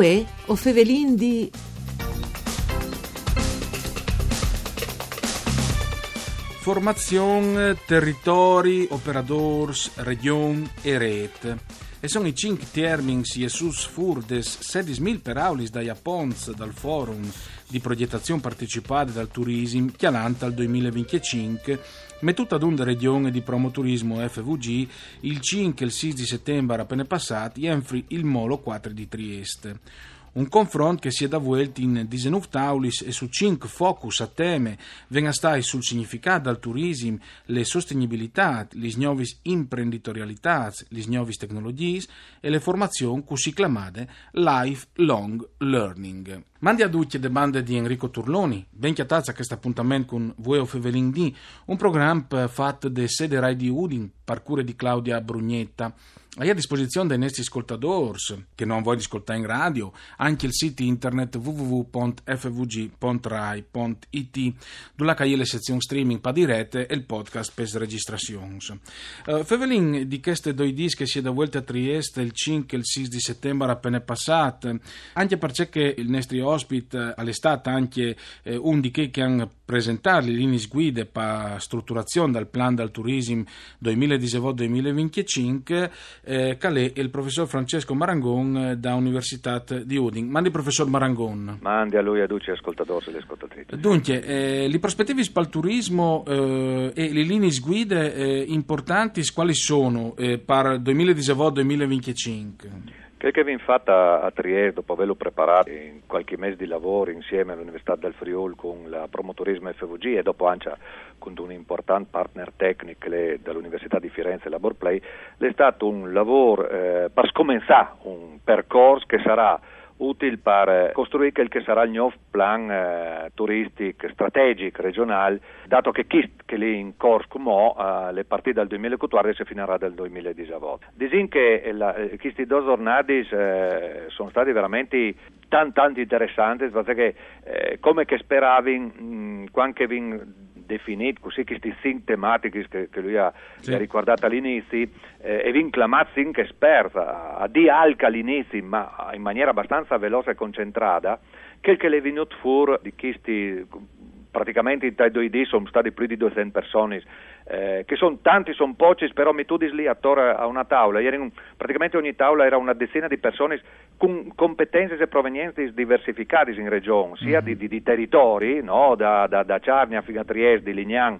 Uè, o fevelin di... Formazione, territori, operadors, region e rete. E sono i cinque termini che sus furdes 16.000 per aulis da Japons dal forum di progettazione partecipata dal turismo chialanta al 2025 mettuta ad una regione di promoturismo FVG il 5 e il 6 di settembre appena passati enfri il Molo 4 di Trieste. Un confronto che si è da vuelti in 19 taulis e su 5 focus a teme venga stai sul significato del turismo, le sostenibilità, le nuove imprenditorialità, le nuove tecnologie e le formazioni così chiamate lifelong learning. Mandi a tutti le bande di Enrico Turloni, ben chiatazza questo appuntamento con Voi of Evelyn D, un programma fatto da sede Rai di Udin, parcure di Claudia Brugnetta. Hai a disposizione dei nostri ascoltatori che non vuoi ascoltare in radio, anche il sito internet www.fvg.rai.it, dove hai le sezioni streaming per dirette e il podcast per registrazioni. Uh, Fevelin di queste due dischi si è da volta a Trieste il 5 e il 6 di settembre appena passato, anche perché il nostro ospite all'estate anche eh, un di che che hanno presentato le linee guida per strutturazione del plan del turismo 2019-2025 eh, Calais e il professor Francesco Marangon eh, da Università di Udin. Mandi professor Marangon. Mandi a lui a tutti gli ascoltatori e le ascoltatrici. Dunque, eh, le prospettive per il turismo eh, e le linee guida eh, importanti quali sono eh, per 2019-2025? Che vi fatta a Trieste dopo averlo preparato in qualche mese di lavoro insieme all'Università del Friuli con la Promotorismo FVG e dopo anche con un importante partner tecnico dall'Università di Firenze Labor Play, è stato un lavoro eh, per scomenzare un percorso che sarà utile per costruire quel che sarà il nuovo plan eh, turistico strategico regionale, dato che chi che lì in corso mo, eh, le partite dal 2014 e finirà dal 2018. Disin che la, eh, questi due giornate eh, sono stati veramente tanti, tanti interessanti, perché eh, come che speravi, mh, quando vi definiti così questi cinque tematiche che, che, lui ha, sì. ha ricordato all'inizio eh, e vinclamati anche esperta a di alca all'inizio ma in maniera abbastanza veloce e concentrata che, che è venuto fuori di questi praticamente in due D sono stati più di 200 persone, eh, che sono tanti, sono pochi, però mi tu lì attorno a una tavola, in, praticamente ogni tavola era una decina di persone con competenze e provenienze diversificate in regione, sia mm-hmm. di, di, di, territori, no? da, da, da Ciarnia fino a Trieste, di Lignan,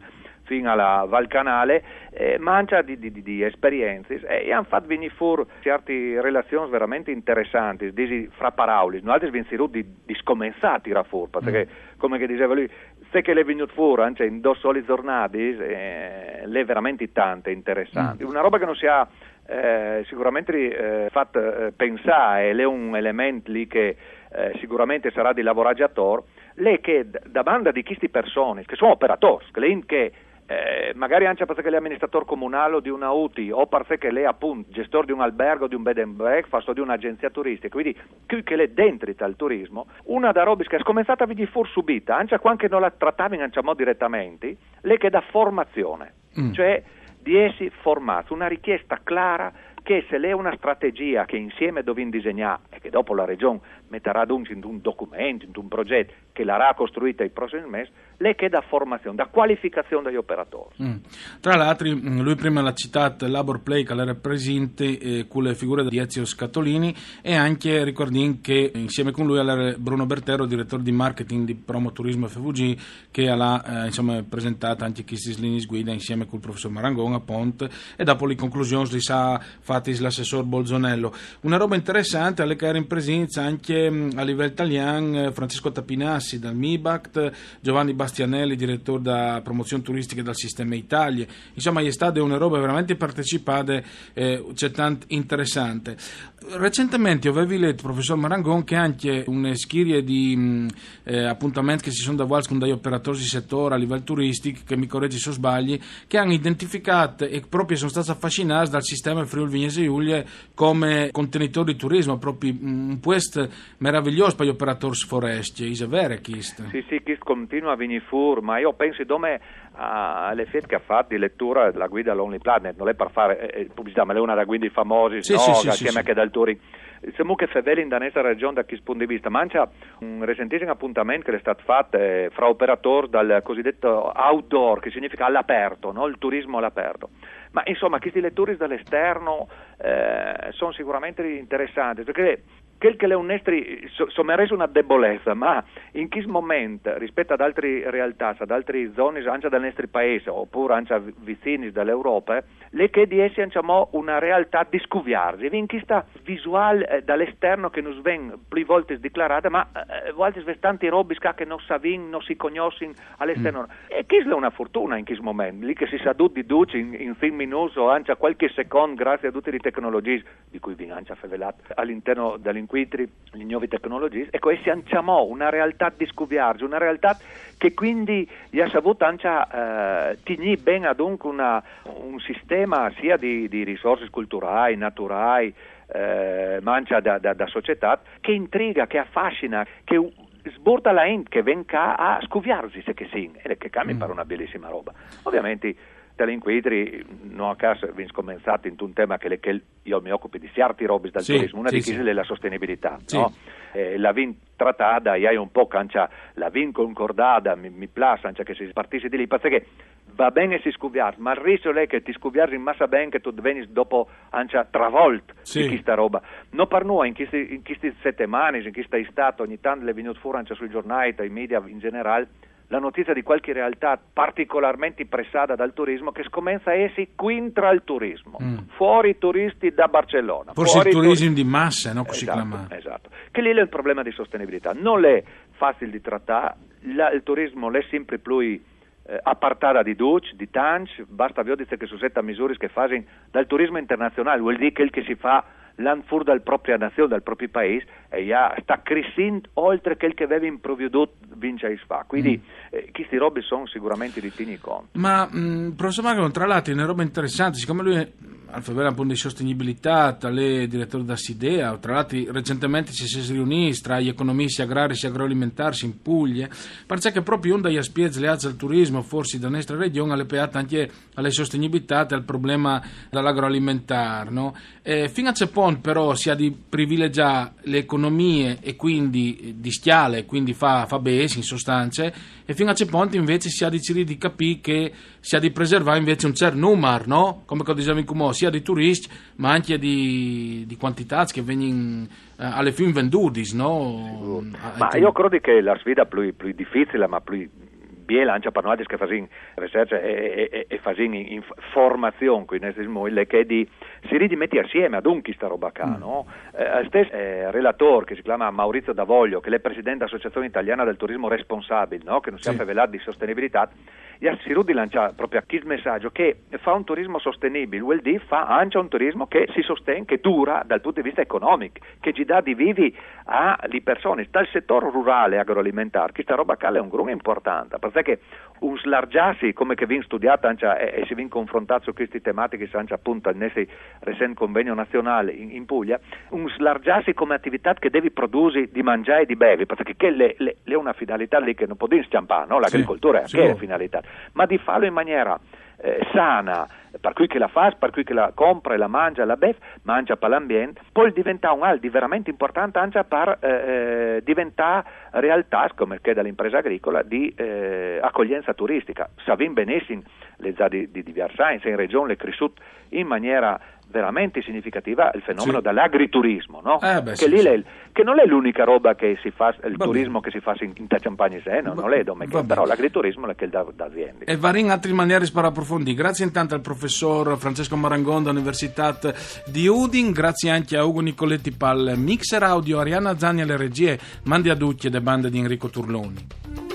fino alla Val Canale, eh, mancia di, di, di, esperienze e hanno fatto venire fuori certe relazioni veramente interessanti, disi fra parauli, noi altri vengono di, di scomensati a fuori, perché mm. come diceva lui, se che le è venuto fuori anche in due soli giornate, eh, le veramente tante interessanti, mm. una roba che non si ha eh, sicuramente eh, fatto eh, pensare, è un elemento lì che eh, sicuramente sarà di lavoraggiatore, lei che da banda di queste persone, che sono operatori, che eh, magari anche perché lei è amministratore comunale o di una UTI o perché lei è appunto gestore di un albergo, di un bed and breakfast o di un'agenzia turistica, quindi qui che lei dentro il turismo, una da robis che è scomenzata a venire fuori subita, anche quando non la trattava in modo direttamente, lei che dà formazione, mm. cioè di essi formati, una richiesta clara che se lei ha una strategia che insieme dovete disegnare e che dopo la Regione metterà dunque in un documento, in un progetto che l'ha costruita i prossimi mesi, lei che da formazione, da qualificazione degli operatori. Mm. Tra l'altro, mm, lui prima l'ha citato Labor Play che era presente eh, con le figure di Ezio Scatolini e anche ricordiamo che insieme con lui era Bruno Bertero, direttore di marketing di Promo Turismo FVG, che ha eh, insomma, presentato anche queste linee guida insieme con il professor Marangon a Ponte e dopo le conclusioni di sa fatti l'assessor Bolzonello. Una roba interessante alle che era in presenza anche mm, a livello italiano eh, Francesco Tapinassi dal MIBACT, Giovanni Bastianelli, direttore da promozione turistica del Sistema Italia. Insomma, è stata una roba veramente partecipata, eh, c'è tanto interessante. Recentemente avevi letto, professor Marangon, che anche una schiria di mh, eh, appuntamenti che si sono davanti con degli operatori di settore a livello turistico, che mi correggi se sbagli, che hanno identificato e proprio sono stati affascinati dal sistema Friuli Vignese Giulia come contenitori di turismo, proprio un puesto meraviglioso per gli operatori foresti. È vero, Kist? Sì, sì, Kist continua a venire fuori, ma io penso come alle FIT che ha fatto di lettura la guida Lonely Planet, non è per fare eh, pubblicità, ma è una da guidi famosi, sì, no? sì, sì, assieme sì, a che dal Turing. Siamo che feveli in danesa regione da questo punto di vista, mancia un recentissimo appuntamento che è stato fatto eh, fra operatori dal cosiddetto outdoor, che significa all'aperto, no? il turismo all'aperto. Ma insomma, questi lettori dall'esterno eh, sono sicuramente interessanti, perché quel che le unestri so, sono reso una debolezza, ma in questo momento rispetto ad altre realtà, ad altre zone anche del nostro paese oppure anche vicini dall'Europa, le che di essi hanno una realtà di scuviarsi, in questa visuale eh, dall'esterno che non viene più volte dichiarata, ma eh, volte tanti robi che non savin, non si conoscono all'esterno. Mm. E che è una fortuna in questo momento, lì che si sa di duce in, in fin minuto, anche qualche secondo grazie a tutte le tecnologie di cui vi hanno favelato all'interno dell'inquinto inquitri, le nuove tecnologie, ecco, e si anciamò una realtà di scuviarci, una realtà che quindi gli ha saputo anche eh, tignì ben ad un, una, un sistema sia di, di risorse culturali, naturali, eh, ma anche da, da, da società, che intriga, che affascina, che sborda la gente che venga a scuviarsi se che sì, e che cambia mm. per una bellissima roba. Ovviamente delinquitri non a caso vi scommensato in un tema che, che, io mi occupo di certi robi dal sì, turismo, una sì, di queste sì. è la sostenibilità. Sì. No? Eh, la vin trattata, e hai un po' cancia, la vin concordata, mi, mi piace che si partisse di lì, perché va bene si scuviare, ma il rischio è che ti scuviarsi in massa bene che tu veni dopo ancia travolto Sì. di questa roba. Non per noi, in questi, in questi settimane, in questa estate, ogni tanto le venuto fuori anche sui giornali, dai media in generale, la notizia di qualche realtà particolarmente pressata dal turismo che scommenza a essi quintra il turismo, Mm. fuori i turisti da Barcellona. Forse fuori il turismo turisti- di massa, no? Così esatto, chiamato. esatto. Che lì è il problema di sostenibilità. Non è facile di trattare, la- il turismo è sempre più eh, appartata di Duc, di Tanch, basta vedere che sono sette misure che fanno dal turismo internazionale, vuol dire che il che si fa l'an fuori dalla propria nazione, dal proprio paese, e sta crescendo oltre quel che aveva improvveduto vince a fa. Quindi Mm. eh, questi robi sono sicuramente di tini conto. Ma mh, professor Magno, tra l'altro, è una roba interessante, siccome lui è al favore appunto di sostenibilità, tale direttore da Sidea, tra l'altro recentemente ci si è riuniti tra gli economisti agrari e agroalimentari in Puglia, perché che proprio un degli spiez le alze al turismo, forse da nostra regione, alle peate anche alle sostenibilità e al problema dell'agroalimentare. No? E fino a che punto però si ha di privilegiare le economie e quindi eh, di stiale, quindi fa, fa bene in sostanza, e fino a che punto invece si ha di capire che si ha di preservare invece un certo numero, no? come dicevo in Cumò, sia di turisti ma anche di, di quantità che vengono eh, alle fine venduti. No? Ma Eh, io credo che la sfida più, più difficile, ma più biela anche per noi che fanno ricerca e, e, e fanno in formazione, quindi è che di, si rimetti assieme ad un chi sta roba qua, no? Eh, stesso eh, relatore che si chiama Maurizio Davoglio, che è presidente dell'Associazione Italiana del Turismo Responsabile, no? che non si Sì. è di sostenibilità, e si di lanciare proprio questo messaggio che fa un turismo sostenibile, vuol dire fa anche un turismo che si sostiene, che dura dal punto di vista economico, che ci dà di vivi alle persone. Dal settore rurale agroalimentare, questa roba qua è un grun importante, perché un slargiarsi, come che viene studiato anche, e, e si viene confrontato su queste tematiche, anche appunto nel recente convegno nazionale in, in Puglia, un slargiarsi come attività che devi produrre di mangiare e di bevi, perché è una finalità lì che non può dire scampare, no? l'agricoltura Sì, è che è sicuro. finalità, ma di farlo in maniera eh, sana, per cui che la fa, per cui che la compra e la mangia, la beve, mangia per l'ambiente, poi diventa un altro veramente importante anche per eh, eh, diventare realtà, come che dall'impresa agricola, di eh, accoglienza turistica. Sappiamo benissimo le zone di, di, di in regione le cresciute in maniera veramente significativa il fenomeno Sì. dell'agriturismo, no? Eh, beh, che, sì, lì sì. che non è l'unica roba che si fa, il Va turismo che si fa in, in Campagna Seno, Va- non è domenica, però bene. l'agriturismo è che da, da aziende. E vari in altre maniere per approfondire. Grazie intanto al professor Francesco Marangon dell'Università di Udin, grazie anche a Ugo Nicoletti pal mixer audio, Arianna Zani alle regie, Mandi a Ducci e le bande di Enrico Turloni.